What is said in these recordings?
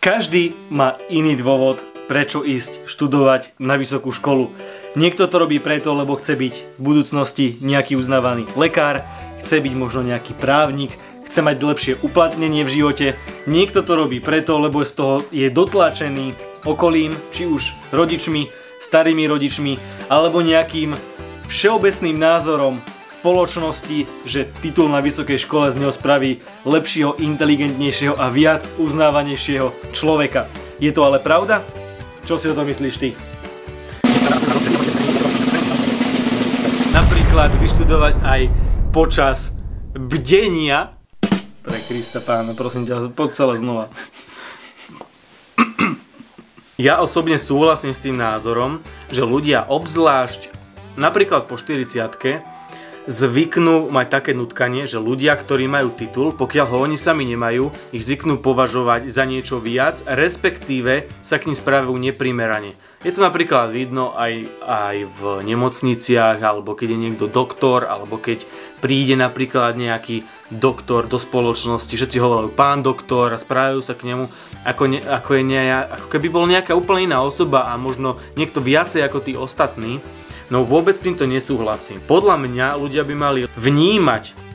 Každý má iný dôvod, prečo ísť študovať na vysokú školu. Niekto to robí preto, lebo chce byť v budúcnosti nejaký uznávaný lekár, chce byť možno nejaký právnik, chce mať lepšie uplatnenie v živote. Niekto to robí preto, lebo z toho je dotlačený okolím, či už rodičmi, starými rodičmi, alebo nejakým všeobecným názorom spoločnosti, že titul na vysokej škole z neho spraví lepšieho, inteligentnejšieho a viac uznávanejšieho človeka. Je to ale pravda? Čo si o to myslíš ty? Napríklad vyštudovať aj počas bdenia pre Krista pána, prosím ťa, poď celé znova. Ja osobne súhlasím s tým názorom, že ľudia obzvlášť napríklad po 40 zvyknú mať také nutkanie, že ľudia, ktorí majú titul, pokiaľ ho oni sami nemajú, ich zvyknú považovať za niečo viac, respektíve sa k ním správajú neprimerane. Je to napríklad vidno aj, aj v nemocniciach, alebo keď je niekto doktor, alebo keď príde napríklad nejaký doktor do spoločnosti, všetci ho volajú pán doktor a správajú sa k nemu ako, ne, ako, je ne, ako keby bol nejaká úplne iná osoba a možno niekto viacej ako tí ostatní. No vôbec týmto nesúhlasím. Podľa mňa ľudia by mali vnímať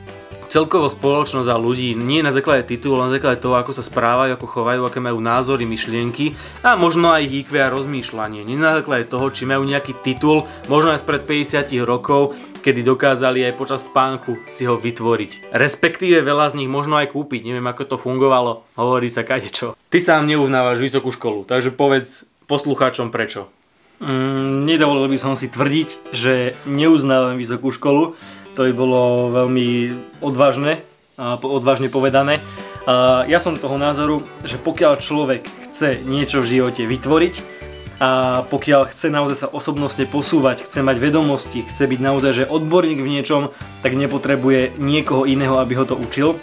celkovo spoločnosť a ľudí nie na základe titulu, ale na základe toho, ako sa správajú, ako chovajú, aké majú názory, myšlienky a možno aj ich IQ a rozmýšľanie. Nie na základe toho, či majú nejaký titul, možno aj spred 50 rokov, kedy dokázali aj počas spánku si ho vytvoriť. Respektíve veľa z nich možno aj kúpiť, neviem ako to fungovalo, hovorí sa kadečo. Ty sám neuznávaš vysokú školu, takže povedz poslucháčom prečo. Mm, nedovolil by som si tvrdiť, že neuznávam vysokú školu. To by bolo veľmi odvážne, odvážne povedané. Ja som toho názoru, že pokiaľ človek chce niečo v živote vytvoriť a pokiaľ chce naozaj sa osobnostne posúvať, chce mať vedomosti, chce byť naozaj že odborník v niečom, tak nepotrebuje niekoho iného, aby ho to učil.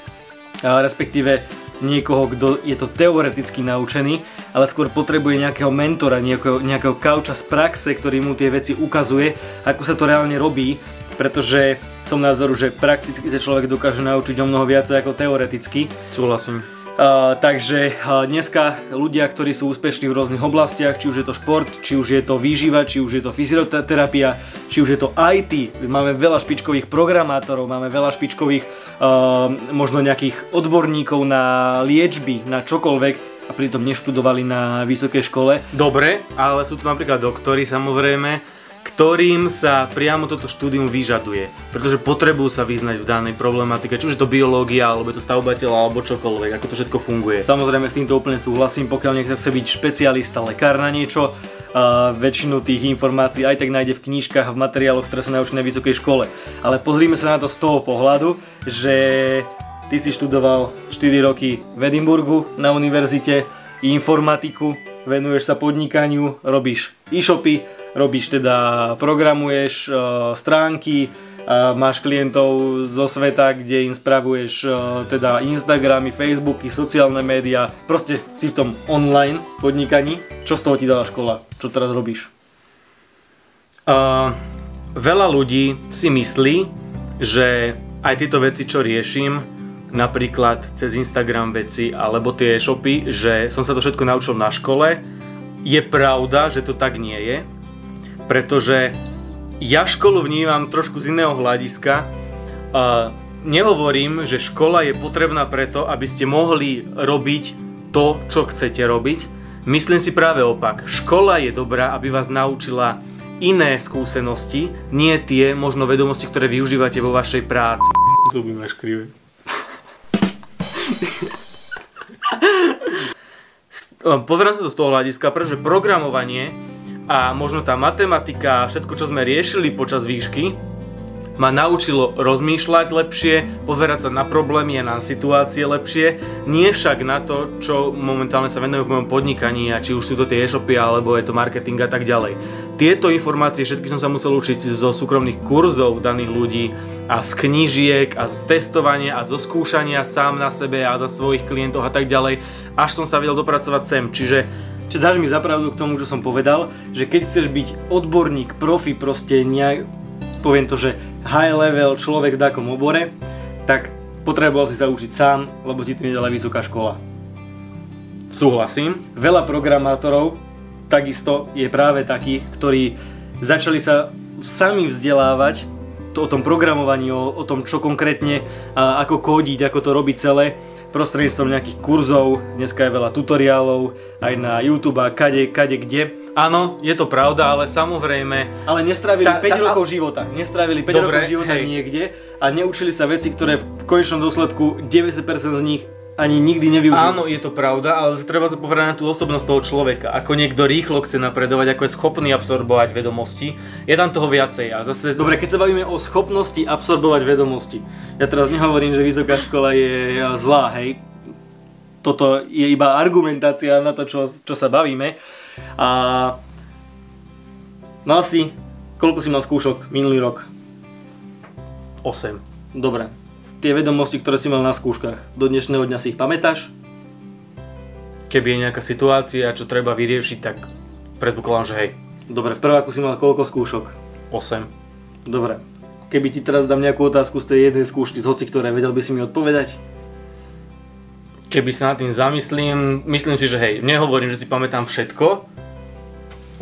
Respektíve niekoho, kto je to teoreticky naučený, ale skôr potrebuje nejakého mentora, nejakého, nejakého kauča z praxe, ktorý mu tie veci ukazuje, ako sa to reálne robí, pretože som názoru, že prakticky sa človek dokáže naučiť o mnoho viac ako teoreticky. Súhlasím. Uh, takže uh, dneska ľudia, ktorí sú úspešní v rôznych oblastiach, či už je to šport, či už je to výživa, či už je to fyzioterapia, či už je to IT, máme veľa špičkových programátorov, máme veľa špičkových uh, možno nejakých odborníkov na liečby, na čokoľvek a pritom neštudovali na vysokej škole. Dobre, ale sú tu napríklad doktory samozrejme, ktorým sa priamo toto štúdium vyžaduje, pretože potrebujú sa vyznať v danej problematike, či už je to biológia, alebo je to stavbateľ, alebo čokoľvek, ako to všetko funguje. Samozrejme s týmto úplne súhlasím, pokiaľ niekto chce byť špecialista, lekár na niečo, a väčšinu tých informácií aj tak nájde v knížkach a v materiáloch, ktoré sa naučí na vysokej škole. Ale pozrime sa na to z toho pohľadu, že ty si študoval 4 roky v Edimburgu na univerzite, informatiku, venuješ sa podnikaniu, robíš e-shopy, robíš teda, programuješ uh, stránky, uh, máš klientov zo sveta, kde im spravuješ uh, teda Instagramy, Facebooky, sociálne médiá, proste si v tom online podnikaní. Čo z toho ti dala škola? Čo teraz robíš? Uh, veľa ľudí si myslí, že aj tieto veci, čo riešim, napríklad cez Instagram veci alebo tie e-shopy, že som sa to všetko naučil na škole, je pravda, že to tak nie je pretože ja školu vnímam trošku z iného hľadiska. Uh, nehovorím, že škola je potrebná preto, aby ste mohli robiť to, čo chcete robiť. Myslím si práve opak. Škola je dobrá, aby vás naučila iné skúsenosti, nie tie možno vedomosti, ktoré využívate vo vašej práci. Zuby máš krivé. Pozerám sa to z toho hľadiska, pretože programovanie a možno tá matematika a všetko, čo sme riešili počas výšky, ma naučilo rozmýšľať lepšie, pozerať sa na problémy a na situácie lepšie, nie však na to, čo momentálne sa venujú v mojom podnikaní a či už sú to tie e-shopy alebo je to marketing a tak ďalej. Tieto informácie všetky som sa musel učiť zo súkromných kurzov daných ľudí a z knížiek a z testovania a zo skúšania sám na sebe a na svojich klientov a tak ďalej, až som sa vedel dopracovať sem. Čiže Čiže dáš mi zapravdu k tomu, čo som povedal, že keď chceš byť odborník, profi, proste nejak, poviem to, že high level človek v takom obore, tak potreboval si sa učiť sám, lebo ti to nedala vysoká škola. Súhlasím. Veľa programátorov takisto je práve takých, ktorí začali sa sami vzdelávať to, o tom programovaní, o, o tom, čo konkrétne, a, ako kódiť, ako to robiť celé prostredníctvom nejakých kurzov, dneska je veľa tutoriálov, aj na YouTube a kade, kade kde. Áno, je to pravda, ale samozrejme... Ale nestrávili tá, 5 tá, rokov života, nestrávili 5 dobre, rokov života hej. niekde a neučili sa veci, ktoré v konečnom dôsledku 90% z nich ani nikdy nevyužil. Áno, je to pravda, ale treba sa povedať na tú osobnosť toho človeka. Ako niekto rýchlo chce napredovať, ako je schopný absorbovať vedomosti, je tam toho viacej. A zase... Dobre, keď sa bavíme o schopnosti absorbovať vedomosti, ja teraz nehovorím, že vysoká škola je zlá, hej. Toto je iba argumentácia na to, čo, čo sa bavíme. A mal si, koľko si mal skúšok minulý rok? 8. Dobre, tie vedomosti, ktoré si mal na skúškach. Do dnešného dňa si ich pamätáš? Keby je nejaká situácia, čo treba vyriešiť, tak predpokladám, že hej. Dobre, v prváku si mal koľko skúšok? 8. Dobre. Keby ti teraz dám nejakú otázku z tej jednej skúšky z hoci ktoré, vedel by si mi odpovedať? Keby sa nad tým zamyslím, myslím si, že hej, nehovorím, že si pamätám všetko.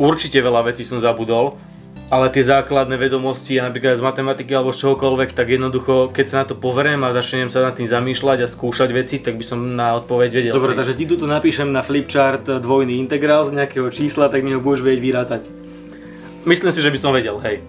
Určite veľa vecí som zabudol, ale tie základné vedomosti, napríklad z matematiky alebo z čohokoľvek, tak jednoducho, keď sa na to poveriem a začnem sa nad tým zamýšľať a skúšať veci, tak by som na odpoveď vedel. Dobre, takže ti tu napíšem na flipchart dvojný integrál z nejakého čísla, tak mi ho budeš vedieť vyrátať. Myslím si, že by som vedel, hej.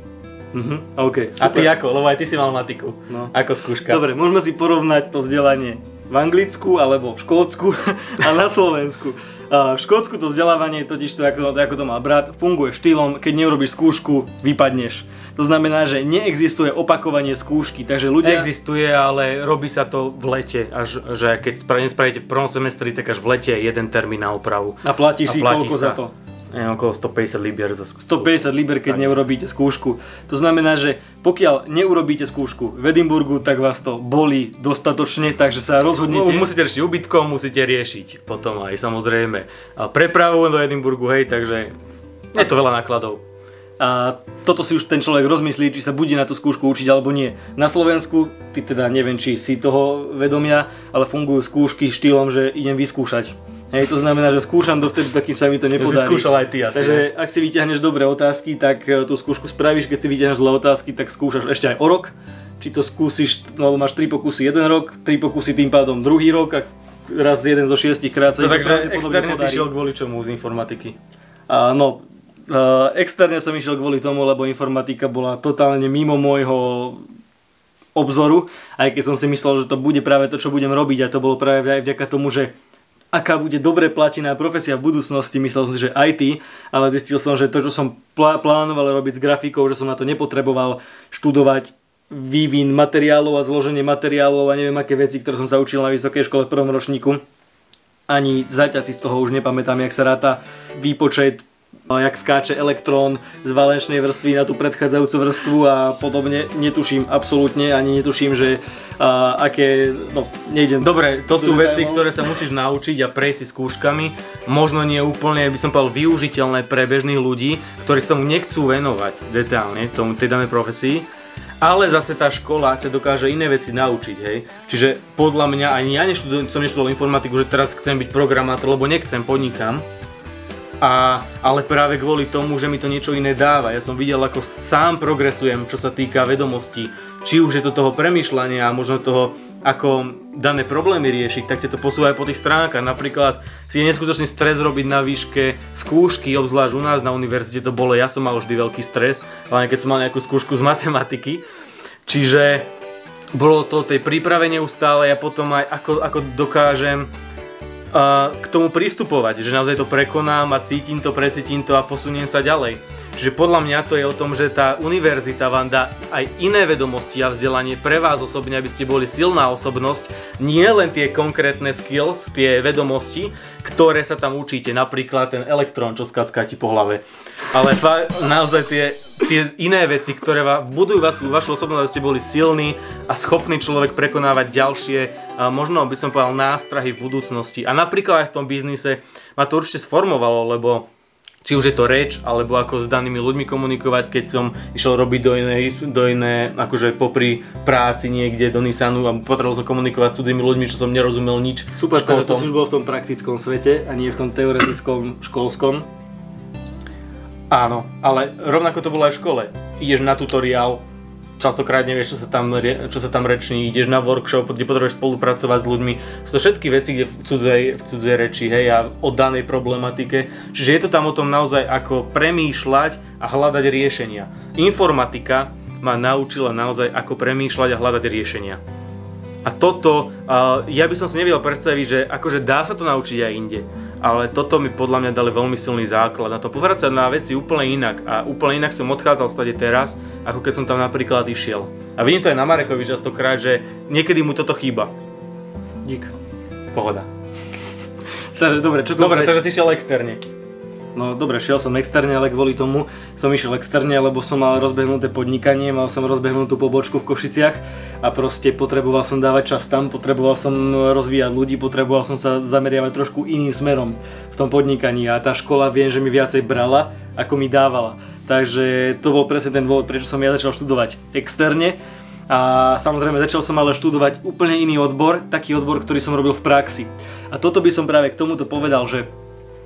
Uh-huh, OK, super. A ty ako? Lebo aj ty si mal matiku. No. Ako skúška. Dobre, môžeme si porovnať to vzdelanie v Anglicku alebo v Škótsku a na Slovensku. V Škótsku to vzdelávanie, totiž to, ako, ako to má brat, funguje štýlom, keď neurobiš skúšku, vypadneš. To znamená, že neexistuje opakovanie skúšky, takže ľudia... Existuje, ale robí sa to v lete, až, že keď nespravíte v prvom semestri, tak až v lete je jeden termín na opravu. A platíš a si koľko sa. za to? Je okolo 150 liber za skúšku. 150 liber, keď tak. neurobíte skúšku. To znamená, že pokiaľ neurobíte skúšku v Edimburgu, tak vás to boli dostatočne, takže sa rozhodnete. No, musíte riešiť ubytkom, musíte riešiť potom aj samozrejme prepravu do Edimburgu, hej, takže je to veľa nákladov. A toto si už ten človek rozmyslí, či sa bude na tú skúšku učiť alebo nie. Na Slovensku, ty teda neviem, či si toho vedomia, ale fungujú skúšky štýlom, že idem vyskúšať Hej, to znamená, že skúšam dovtedy, takým sa mi to nepodarí. Si skúšal aj ty asi. Takže ne? ak si vyťahneš dobré otázky, tak e, tú skúšku spravíš, keď si vyťahneš zlé otázky, tak skúšaš ešte aj o rok. Či to skúsiš, no máš 3 pokusy jeden rok, 3 pokusy tým pádom druhý rok a raz jeden zo šiestich krát sa no, Takže externe si šiel kvôli čomu z informatiky? A, no, uh, externe som išiel kvôli tomu, lebo informatika bola totálne mimo môjho obzoru, aj keď som si myslel, že to bude práve to, čo budem robiť a to bolo práve aj vďaka tomu, že aká bude dobre platená profesia v budúcnosti, myslel som si, že IT, ale zistil som, že to, čo som plá- plánoval robiť s grafikou, že som na to nepotreboval študovať vývin materiálov a zloženie materiálov a neviem aké veci, ktoré som sa učil na vysokej škole v prvom ročníku. Ani zaťaci z toho už nepamätám, jak sa ráta výpočet jak skáče elektrón z valenčnej vrstvy na tú predchádzajúcu vrstvu a podobne. Netuším absolútne, ani netuším, že a, aké, no nejdem. Dobre, to sú veci, ktoré sa musíš naučiť a prejsť si skúškami. Možno nie úplne, by som povedal, využiteľné pre bežných ľudí, ktorí sa tomu nechcú venovať detálne, tomu tej danej profesii. Ale zase tá škola sa dokáže iné veci naučiť, hej. Čiže podľa mňa ani ja neštudujem, som neštudoval informatiku, že teraz chcem byť programátor, lebo nechcem, podnikám a, ale práve kvôli tomu, že mi to niečo iné dáva. Ja som videl, ako sám progresujem, čo sa týka vedomostí. Či už je to toho premyšľania a možno toho, ako dané problémy riešiť, tak to posúva aj po tých stránkach. Napríklad si je neskutočný stres robiť na výške skúšky, obzvlášť u nás na univerzite to bolo, ja som mal vždy veľký stres, hlavne keď som mal nejakú skúšku z matematiky. Čiže bolo to tej príprave neustále a potom aj ako, ako dokážem k tomu pristupovať, že naozaj to prekonám a cítim to, precítim to a posuniem sa ďalej. Čiže podľa mňa to je o tom, že tá univerzita vám dá aj iné vedomosti a vzdelanie pre vás osobne, aby ste boli silná osobnosť, nie len tie konkrétne skills, tie vedomosti, ktoré sa tam učíte, napríklad ten elektrón, čo skacká ti po hlave. Ale fa- naozaj tie tie iné veci, ktoré budujú vás, vašu osobnosť, aby ste boli silní a schopný človek prekonávať ďalšie, a možno by som povedal, nástrahy v budúcnosti. A napríklad aj v tom biznise ma to určite sformovalo, lebo či už je to reč, alebo ako s danými ľuďmi komunikovať, keď som išiel robiť do inej, do iné, akože popri práci niekde do Nissanu a potreboval som komunikovať s cudzými ľuďmi, čo som nerozumel nič. Super, takže to si už bol v tom praktickom svete a nie v tom teoretickom školskom. Áno, ale rovnako to bolo aj v škole. Ideš na tutoriál, častokrát nevieš, čo sa tam, čo sa tam reční, ideš na workshop, kde potrebuješ spolupracovať s ľuďmi. Sú to všetky veci, kde v cudzej, v cudzej reči, hej, a o danej problematike. Čiže je to tam o tom naozaj, ako premýšľať a hľadať riešenia. Informatika ma naučila naozaj, ako premýšľať a hľadať riešenia. A toto, ja by som si nevedel predstaviť, že akože dá sa to naučiť aj inde ale toto mi podľa mňa dali veľmi silný základ na to pozerať sa na veci úplne inak a úplne inak som odchádzal stade teraz, ako keď som tam napríklad išiel. A vidím to aj na Marekovi častokrát, že niekedy mu toto chýba. Dík. Pohoda. takže, dobre, čo Dobre, takže si šiel externe. No dobre, šiel som externe, ale kvôli tomu som išiel externe, lebo som mal rozbehnuté podnikanie, mal som rozbehnutú pobočku v Košiciach a proste potreboval som dávať čas tam, potreboval som rozvíjať ľudí, potreboval som sa zameriavať trošku iným smerom v tom podnikaní a tá škola viem, že mi viacej brala, ako mi dávala. Takže to bol presne ten dôvod, prečo som ja začal študovať externe a samozrejme začal som ale študovať úplne iný odbor, taký odbor, ktorý som robil v praxi. A toto by som práve k tomuto povedal, že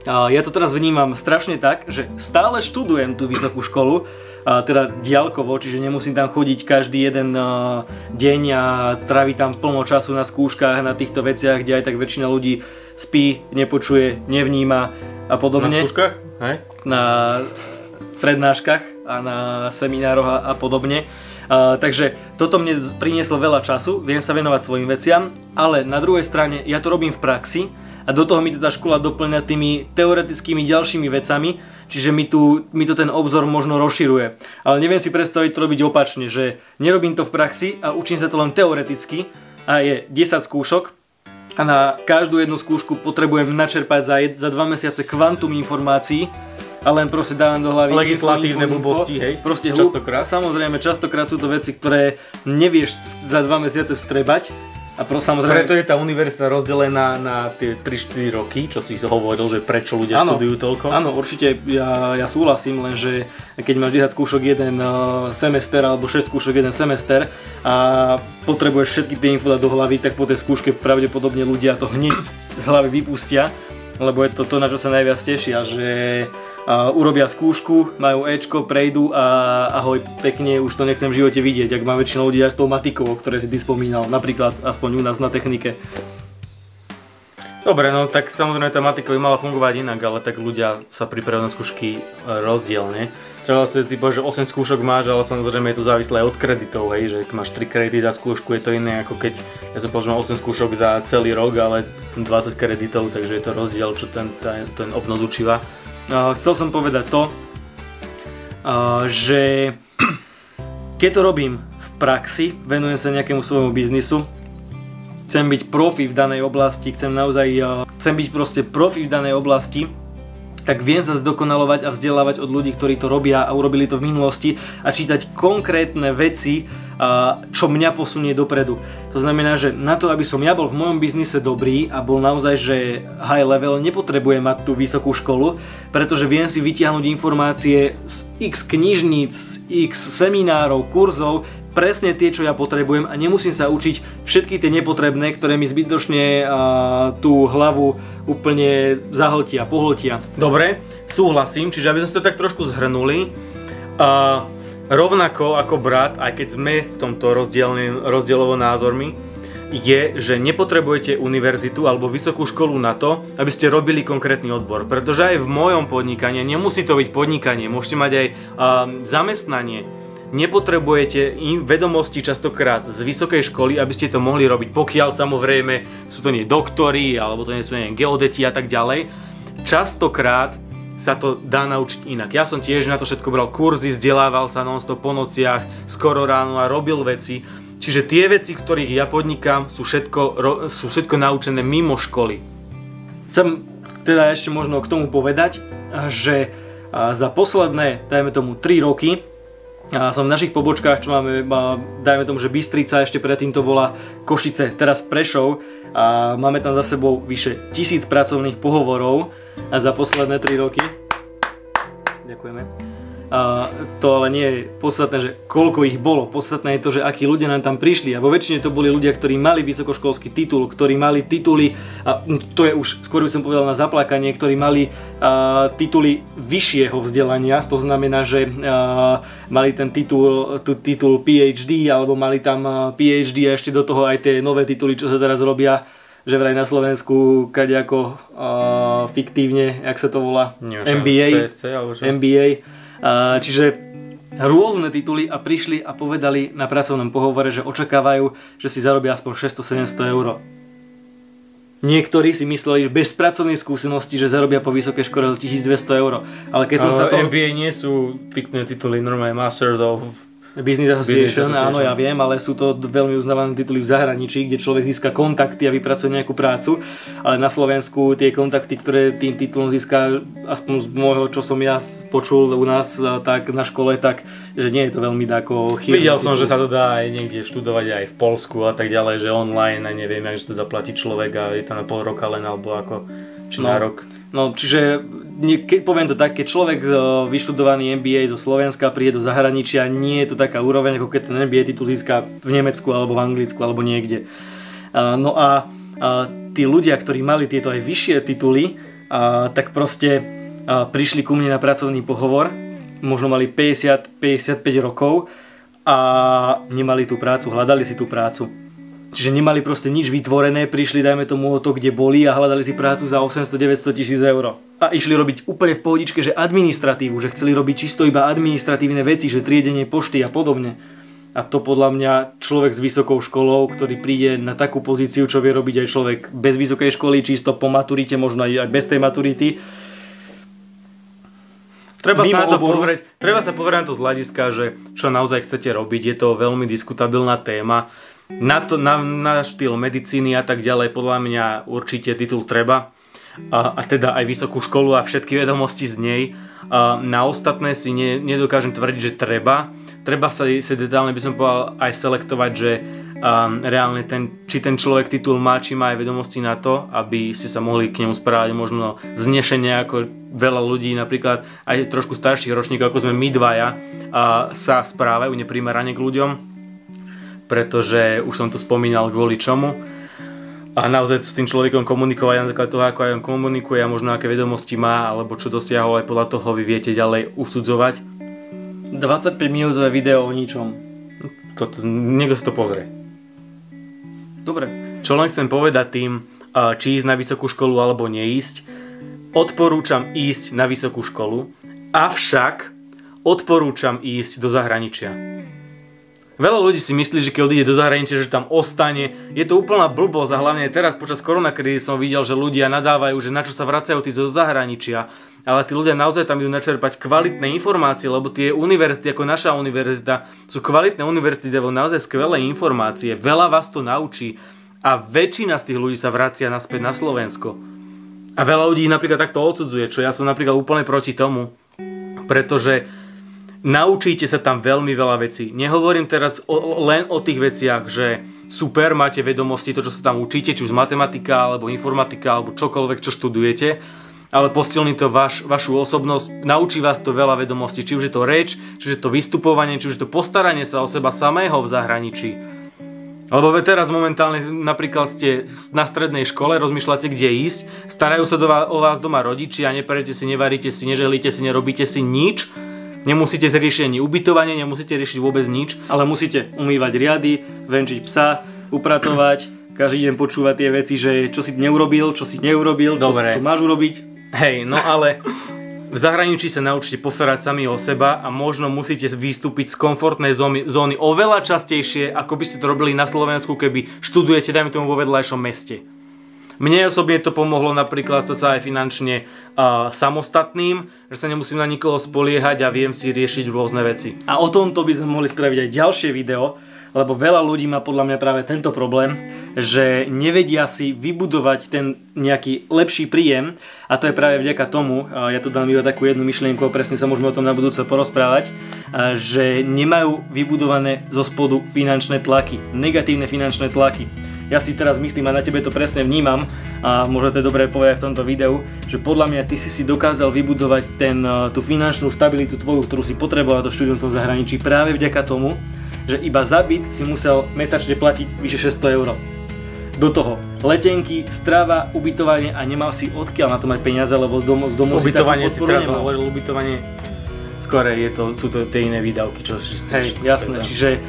ja to teraz vnímam strašne tak, že stále študujem tú vysokú školu, teda diálkovo, čiže nemusím tam chodiť každý jeden deň a tráviť tam plno času na skúškach, na týchto veciach, kde aj tak väčšina ľudí spí, nepočuje, nevníma a podobne. Na skúškach? Hej? Na prednáškach a na seminároch a, a podobne. Uh, takže toto mne prinieslo veľa času, viem sa venovať svojim veciam, ale na druhej strane ja to robím v praxi a do toho mi tá škola doplňa tými teoretickými ďalšími vecami, čiže mi, tu, mi to ten obzor možno rozširuje. Ale neviem si predstaviť to robiť opačne, že nerobím to v praxi a učím sa to len teoreticky a je 10 skúšok a na každú jednu skúšku potrebujem načerpať za, jed, za 2 mesiace kvantum informácií a len proste dávam do hlavy legislatívne blbosti, hej? Proste častokrát. Samozrejme, častokrát sú to veci, ktoré nevieš za 2 mesiace vstrebať a pro, samozrejme... Preto je tá univerzita rozdelená na tie 3-4 roky, čo si hovoril, že prečo ľudia ano, študujú toľko. Áno, určite ja, ja súhlasím, lenže keď máš 10 skúšok jeden uh, semester alebo 6 skúšok jeden semester a potrebuješ všetky tie info do hlavy, tak po tej skúške pravdepodobne ľudia to hneď z hlavy vypustia, lebo je to to, na čo sa najviac tešia, že urobia skúšku, majú Ečko, prejdú a ahoj, pekne, už to nechcem v živote vidieť, ak má väčšina ľudí aj s tou matikou, o ktorej si ty spomínal, napríklad aspoň u nás na technike. Dobre, no tak samozrejme tá matika by mala fungovať inak, ale tak ľudia sa pripravujú na skúšky rozdielne. Treba vlastne ty povieš, že 8 skúšok máš, ale samozrejme je to závislé aj od kreditov, hej, že ak máš 3 kredity za skúšku, je to iné ako keď ja som povedal, 8 skúšok za celý rok, ale 20 kreditov, takže je to rozdiel, čo ten, ten obnos učiva chcel som povedať to, že keď to robím v praxi, venujem sa nejakému svojmu biznisu, chcem byť profi v danej oblasti, chcem naozaj, chcem byť proste profi v danej oblasti, tak viem sa zdokonalovať a vzdelávať od ľudí, ktorí to robia a urobili to v minulosti a čítať konkrétne veci, čo mňa posunie dopredu. To znamená, že na to, aby som ja bol v mojom biznise dobrý a bol naozaj že high level, nepotrebujem mať tú vysokú školu, pretože viem si vytiahnuť informácie z x knižníc, z x seminárov, kurzov, presne tie, čo ja potrebujem a nemusím sa učiť všetky tie nepotrebné, ktoré mi zbytočne a, tú hlavu úplne zahltia, pohltia. Dobre, súhlasím, čiže aby sme si to tak trošku zhrnuli, a, rovnako ako brat, aj keď sme v tomto rozdielovo názormi, je, že nepotrebujete univerzitu alebo vysokú školu na to, aby ste robili konkrétny odbor. Pretože aj v mojom podnikaní, nemusí to byť podnikanie, môžete mať aj uh, zamestnanie, nepotrebujete im vedomosti častokrát z vysokej školy, aby ste to mohli robiť, pokiaľ samozrejme sú to nie doktory, alebo to nie sú nie geodeti a tak ďalej. Častokrát sa to dá naučiť inak. Ja som tiež na to všetko bral kurzy, vzdelával sa non-stop po nociach, skoro ráno a robil veci. Čiže tie veci, ktorých ja podnikám, sú všetko, sú všetko naučené mimo školy. Chcem teda ešte možno k tomu povedať, že za posledné, dajme tomu 3 roky, a som v našich pobočkách, čo máme, dajme tomu, že Bystrica, ešte predtým to bola Košice, teraz Prešov a máme tam za sebou vyše tisíc pracovných pohovorov a za posledné 3 roky Ďakujeme. A to ale nie je podstatné, že koľko ich bolo. Podstatné je to, že akí ľudia nám tam prišli. A vo väčšine to boli ľudia, ktorí mali vysokoškolský titul, ktorí mali tituly, a to je už skôr by som povedal na zaplakanie, ktorí mali a, tituly vyššieho vzdelania. To znamená, že a, mali ten titul, tu, titul PhD, alebo mali tam PhD a ešte do toho aj tie nové tituly, čo sa teraz robia že vraj na Slovensku kadejako uh, fiktívne, jak sa to volá, Neviem, MBA, CSC, alebo čo? MBA, Čiže rôzne tituly a prišli a povedali na pracovnom pohovore, že očakávajú, že si zarobia aspoň 600-700 eur. Niektorí si mysleli, že bez pracovnej skúsenosti, že zarobia po vysokej škole 1200 eur. Ale keď som Ale sa to... MBA nie sú fiktné tituly, normálne Masters of Business Association, Business Association, áno, ja viem, ale sú to veľmi uznávané tituly v zahraničí, kde človek získa kontakty a vypracuje nejakú prácu, ale na Slovensku tie kontakty, ktoré tým titulom získa, aspoň z môjho, čo som ja počul u nás, tak na škole, tak že nie je to veľmi dáko chýrno. Videl som, že sa to dá aj niekde študovať aj v Polsku a tak ďalej, že online a neviem, jak to zaplatí človek a je tam na pol roka len alebo ako, či no. na rok. No, čiže ke, poviem to tak, keď človek vyštudovaný MBA zo Slovenska príde do zahraničia, nie je to taká úroveň, ako keď ten MBA titul získa v Nemecku alebo v Anglicku alebo niekde. No a, tí ľudia, ktorí mali tieto aj vyššie tituly, a, tak proste prišli ku mne na pracovný pohovor, možno mali 50-55 rokov a nemali tú prácu, hľadali si tú prácu Čiže nemali proste nič vytvorené, prišli dajme tomu o to, kde boli a hľadali si prácu za 800-900 tisíc eur. A išli robiť úplne v pohodičke, že administratívu, že chceli robiť čisto iba administratívne veci, že triedenie pošty a podobne. A to podľa mňa človek s vysokou školou, ktorý príde na takú pozíciu, čo vie robiť aj človek bez vysokej školy, čisto po maturite, možno aj bez tej maturity, Treba sa, na to pozrieť, treba sa pozrieť na to z hľadiska, že čo naozaj chcete robiť. Je to veľmi diskutabilná téma na, to, na, na štýl medicíny a tak ďalej, podľa mňa určite titul treba. A, a teda aj vysokú školu a všetky vedomosti z nej. A na ostatné si ne, nedokážem tvrdiť, že treba. Treba sa si detálne by som povedal aj selektovať, že um, reálne ten, či ten človek titul má, či má aj vedomosti na to, aby ste sa mohli k nemu správať možno znešenie ako veľa ľudí, napríklad aj trošku starších ročníkov, ako sme my dvaja, uh, sa správajú neprimerane k ľuďom pretože už som to spomínal kvôli čomu. A naozaj s tým človekom komunikovať na základe toho, ako aj on komunikuje a možno aké vedomosti má, alebo čo dosiahol, aj podľa toho vy viete ďalej usudzovať. 25 minútové video o ničom. Toto, niekto si to pozrie. Dobre. Čo len chcem povedať tým, či ísť na vysokú školu alebo neísť, odporúčam ísť na vysokú školu, avšak odporúčam ísť do zahraničia. Veľa ľudí si myslí, že keď odíde do zahraničia, že tam ostane. Je to úplná blbosť a hlavne teraz počas koronakrízy som videl, že ľudia nadávajú, že na čo sa vracajú tí zo zahraničia. Ale tí ľudia naozaj tam idú načerpať kvalitné informácie, lebo tie univerzity ako naša univerzita sú kvalitné univerzity, lebo naozaj skvelé informácie. Veľa vás to naučí a väčšina z tých ľudí sa vracia naspäť na Slovensko. A veľa ľudí napríklad takto odsudzuje, čo ja som napríklad úplne proti tomu. Pretože Naučíte sa tam veľmi veľa vecí. Nehovorím teraz o, len o tých veciach, že super, máte vedomosti, to, čo sa tam učíte, či už matematika, alebo informatika, alebo čokoľvek, čo študujete, ale posilní to vaš, vašu osobnosť, naučí vás to veľa vedomostí, či už je to reč, či už je to vystupovanie, či už je to postaranie sa o seba samého v zahraničí. Lebo teraz momentálne napríklad ste na strednej škole, rozmýšľate kde ísť, starajú sa do vás, o vás doma rodičia, neperete si, nevaríte si, neželíte si, nerobíte si nič, Nemusíte riešiť ani ubytovanie, nemusíte riešiť vôbec nič. Ale musíte umývať riady, venčiť psa, upratovať, každý deň počúvať tie veci, že čo si neurobil, čo si neurobil, čo, čo máš urobiť. Hej, no ale v zahraničí sa naučíte postarať sami o seba a možno musíte vystúpiť z komfortnej zóny, zóny oveľa častejšie, ako by ste to robili na Slovensku, keby študujete, dajme tomu vo vedľajšom meste. Mne osobne to pomohlo napríklad stať sa aj finančne uh, samostatným, že sa nemusím na nikoho spoliehať a viem si riešiť rôzne veci. A o tomto by sme mohli spraviť aj ďalšie video, lebo veľa ľudí má podľa mňa práve tento problém, že nevedia si vybudovať ten nejaký lepší príjem a to je práve vďaka tomu, ja tu dám iba takú jednu myšlienku, presne sa môžeme o tom na budúce porozprávať, že nemajú vybudované zo spodu finančné tlaky, negatívne finančné tlaky. Ja si teraz myslím a na tebe to presne vnímam a možno to je dobré povedať v tomto videu, že podľa mňa ty si si dokázal vybudovať ten, tú finančnú stabilitu tvoju, ktorú si potreboval to štúdium v tom zahraničí práve vďaka tomu, že iba za byt si musel mesačne platiť vyše 600 eur. Do toho letenky, strava, ubytovanie a nemal si odkiaľ na to mať peniaze, lebo z domu, z domu ubytovanie si takú si teraz hovoril, ubytovanie skôr je to, sú to tie iné výdavky, čo Hej, jasné, čiže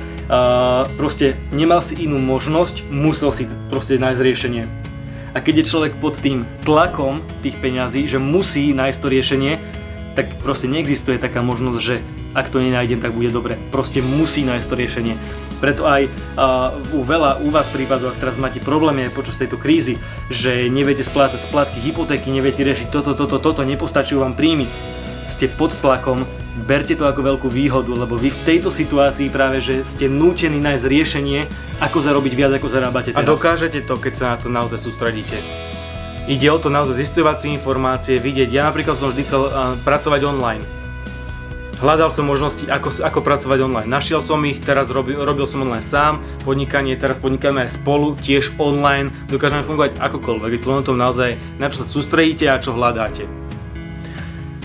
proste nemal si inú možnosť, musel si proste nájsť riešenie. A keď je človek pod tým tlakom tých peňazí, že musí nájsť to riešenie, tak proste neexistuje taká možnosť, že ak to nenájdem, tak bude dobre. Proste musí nájsť to riešenie. Preto aj uh, u veľa u vás prípadov, ak teraz máte problémy aj počas tejto krízy, že neviete splácať splatky hypotéky, neviete riešiť toto, toto, toto, nepostačujú vám príjmy, ste pod tlakom, berte to ako veľkú výhodu, lebo vy v tejto situácii práve, že ste nútení nájsť riešenie, ako zarobiť viac, ako zarábate teraz. A dokážete to, keď sa na to naozaj sústredíte. Ide o to naozaj zistovať si informácie, vidieť. Ja napríklad som vždy chcel uh, pracovať online. Hľadal som možnosti, ako, ako pracovať online. Našiel som ich, teraz robil, robil som online sám, podnikanie, teraz podnikáme aj spolu, tiež online, dokážeme fungovať akokoľvek. Je to len tom naozaj, na čo sa sústredíte a čo hľadáte.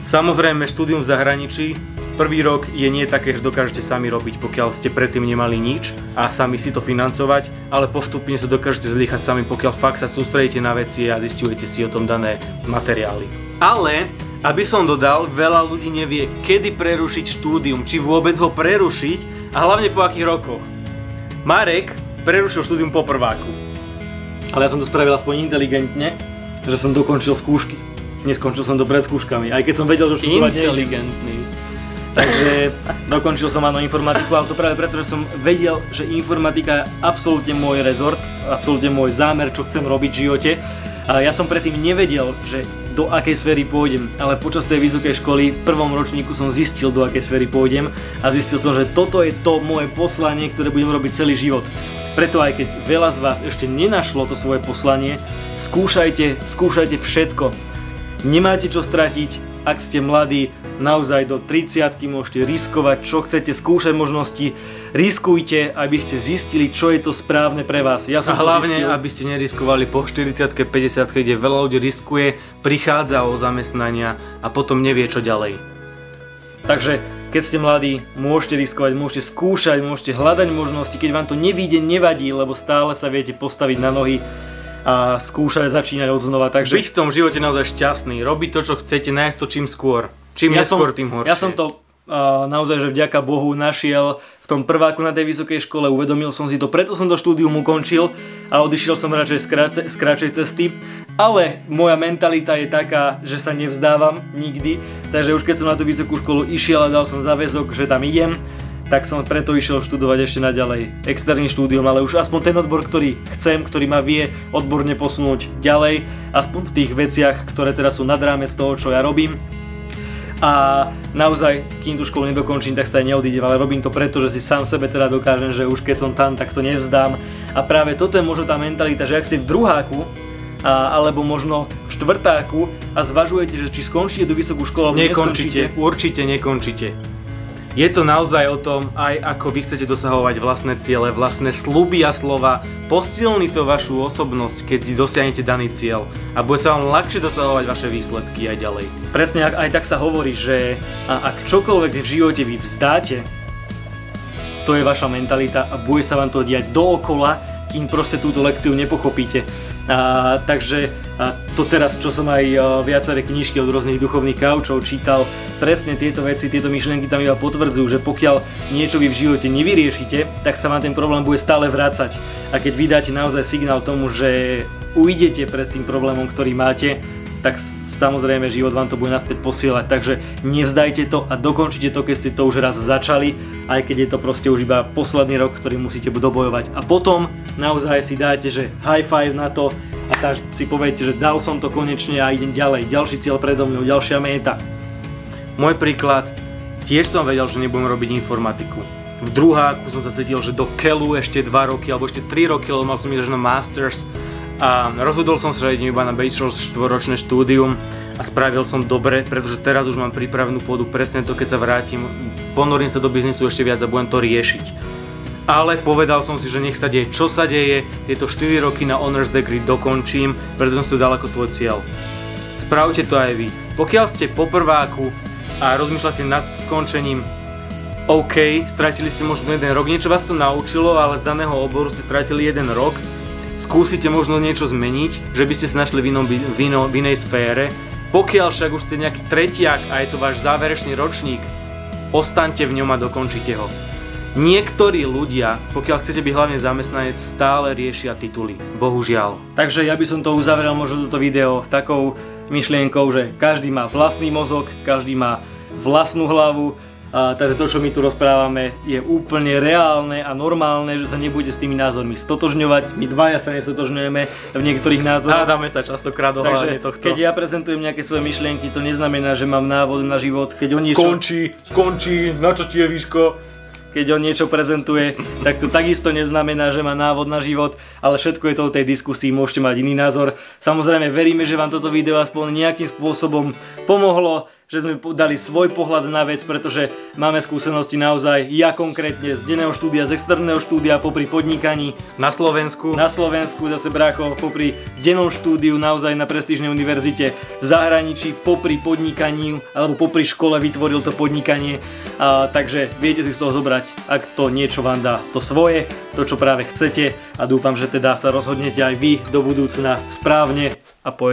Samozrejme, štúdium v zahraničí, prvý rok je nie také, že dokážete sami robiť, pokiaľ ste predtým nemali nič a sami si to financovať, ale postupne sa dokážete zlíchať sami, pokiaľ fakt sa sústredíte na veci a zistujete si o tom dané materiály. Ale, aby som dodal, veľa ľudí nevie, kedy prerušiť štúdium, či vôbec ho prerušiť a hlavne po akých rokoch. Marek prerušil štúdium po prváku. Ale ja som to spravil aspoň inteligentne, že som dokončil skúšky neskončil som to pred skúškami, aj keď som vedel, že študovať Inteligentný. Takže dokončil som áno informatiku, ale to práve preto, že som vedel, že informatika je absolútne môj rezort, absolútne môj zámer, čo chcem robiť v živote. A ja som predtým nevedel, že do akej sféry pôjdem, ale počas tej vysokej školy v prvom ročníku som zistil, do akej sféry pôjdem a zistil som, že toto je to moje poslanie, ktoré budem robiť celý život. Preto aj keď veľa z vás ešte nenašlo to svoje poslanie, skúšajte, skúšajte všetko Nemáte čo stratiť, ak ste mladí, naozaj do 30 môžete riskovať, čo chcete, skúšať možnosti, riskujte, aby ste zistili, čo je to správne pre vás. Ja som a hlavne, zistil... aby ste neriskovali po 40 50 kde veľa ľudí riskuje, prichádza o zamestnania a potom nevie, čo ďalej. Takže keď ste mladí, môžete riskovať, môžete skúšať, môžete hľadať možnosti, keď vám to nevíde, nevadí, lebo stále sa viete postaviť na nohy a skúšať začínať od znova. Takže... Byť v tom živote naozaj šťastný, robiť to, čo chcete, nájsť to čím skôr. Čím ja neskôr, tým horšie. Ja som to naozaj, že vďaka Bohu našiel v tom prváku na tej vysokej škole, uvedomil som si to, preto som to štúdium ukončil a odišiel som radšej z, kráce, z kratšej cesty. Ale moja mentalita je taká, že sa nevzdávam nikdy, takže už keď som na tú vysokú školu išiel a dal som záväzok, že tam idem, tak som preto išiel študovať ešte naďalej externý štúdium, ale už aspoň ten odbor, ktorý chcem, ktorý ma vie odborne posunúť ďalej, aspoň v tých veciach, ktoré teraz sú nad rámec toho, čo ja robím. A naozaj, kým tú školu nedokončím, tak sa aj neodídem, ale robím to preto, že si sám sebe teda dokážem, že už keď som tam, tak to nevzdám. A práve toto je možno tá mentalita, že ak ste v druháku, a, alebo možno v štvrtáku a zvažujete, že či skončíte do vysokú školu, alebo nekončíte. Určite nekončíte. Je to naozaj o tom, aj ako vy chcete dosahovať vlastné ciele, vlastné sluby a slova, posilní to vašu osobnosť, keď si dosiahnete daný cieľ a bude sa vám ľahšie dosahovať vaše výsledky aj ďalej. Presne aj tak sa hovorí, že ak čokoľvek v živote vy vzdáte, to je vaša mentalita a bude sa vám to diať dookola, kým proste túto lekciu nepochopíte. A, takže a to teraz, čo som aj viaceré knižky od rôznych duchovných kaučov čítal, presne tieto veci, tieto myšlienky tam iba potvrdzujú, že pokiaľ niečo vy v živote nevyriešite, tak sa vám ten problém bude stále vrácať. A keď vydáte naozaj signál tomu, že ujdete pred tým problémom, ktorý máte, tak samozrejme život vám to bude naspäť posielať. Takže nevzdajte to a dokončite to, keď ste to už raz začali, aj keď je to proste už iba posledný rok, ktorý musíte dobojovať. A potom naozaj si dáte, že high five na to a tak si poviete, že dal som to konečne a idem ďalej. Ďalší cieľ predo mňou, ďalšia méta. Môj príklad, tiež som vedel, že nebudem robiť informatiku. V druháku som sa cítil, že do Kelu ešte 2 roky alebo ešte 3 roky, lebo mal som ísť na Masters a rozhodol som sa, že idem iba na Bachelor's štvoročné štúdium a spravil som dobre, pretože teraz už mám pripravenú pôdu presne to, keď sa vrátim, ponorím sa do biznisu ešte viac a budem to riešiť. ale povedal som si, že nech sa deje, čo sa deje, tieto 4 roky na Honors Degree dokončím, preto som si to dal ako svoj cieľ. Spravte to aj vy. Pokiaľ ste po prváku a rozmýšľate nad skončením, OK, stratili ste možno jeden rok, niečo vás to naučilo, ale z daného oboru ste stratili jeden rok, skúsite možno niečo zmeniť, že by ste sa našli v, inom, v, inom, v inej sfére. Pokiaľ však už ste nejaký tretiak a je to váš záverečný ročník, ostaňte v ňom a dokončite ho. Niektorí ľudia, pokiaľ chcete byť hlavne zamestnanec, stále riešia tituly. Bohužiaľ. Takže ja by som to uzavrel možno toto video takou myšlienkou, že každý má vlastný mozog, každý má vlastnú hlavu, a teda to, čo my tu rozprávame, je úplne reálne a normálne, že sa nebude s tými názormi stotožňovať. My dvaja sa nestotožňujeme v niektorých názoroch. Hádame sa častokrát o Takže tohto. keď ja prezentujem nejaké svoje myšlienky, to neznamená, že mám návod na život. Keď on niečo, Skončí, skončí, na čo ti je výško? keď on niečo prezentuje, tak to takisto neznamená, že má návod na život, ale všetko je to o tej diskusii, môžete mať iný názor. Samozrejme veríme, že vám toto video aspoň nejakým spôsobom pomohlo, že sme dali svoj pohľad na vec, pretože máme skúsenosti naozaj, ja konkrétne z denného štúdia, z externého štúdia, popri podnikaní. Na Slovensku. Na Slovensku zase brácho, popri dennom štúdiu, naozaj na prestížnej univerzite, v zahraničí, popri podnikaní, alebo popri škole vytvoril to podnikanie. A, takže viete si z toho zobrať, ak to niečo vám dá to svoje, to čo práve chcete a dúfam, že teda sa rozhodnete aj vy do budúcna správne a pojete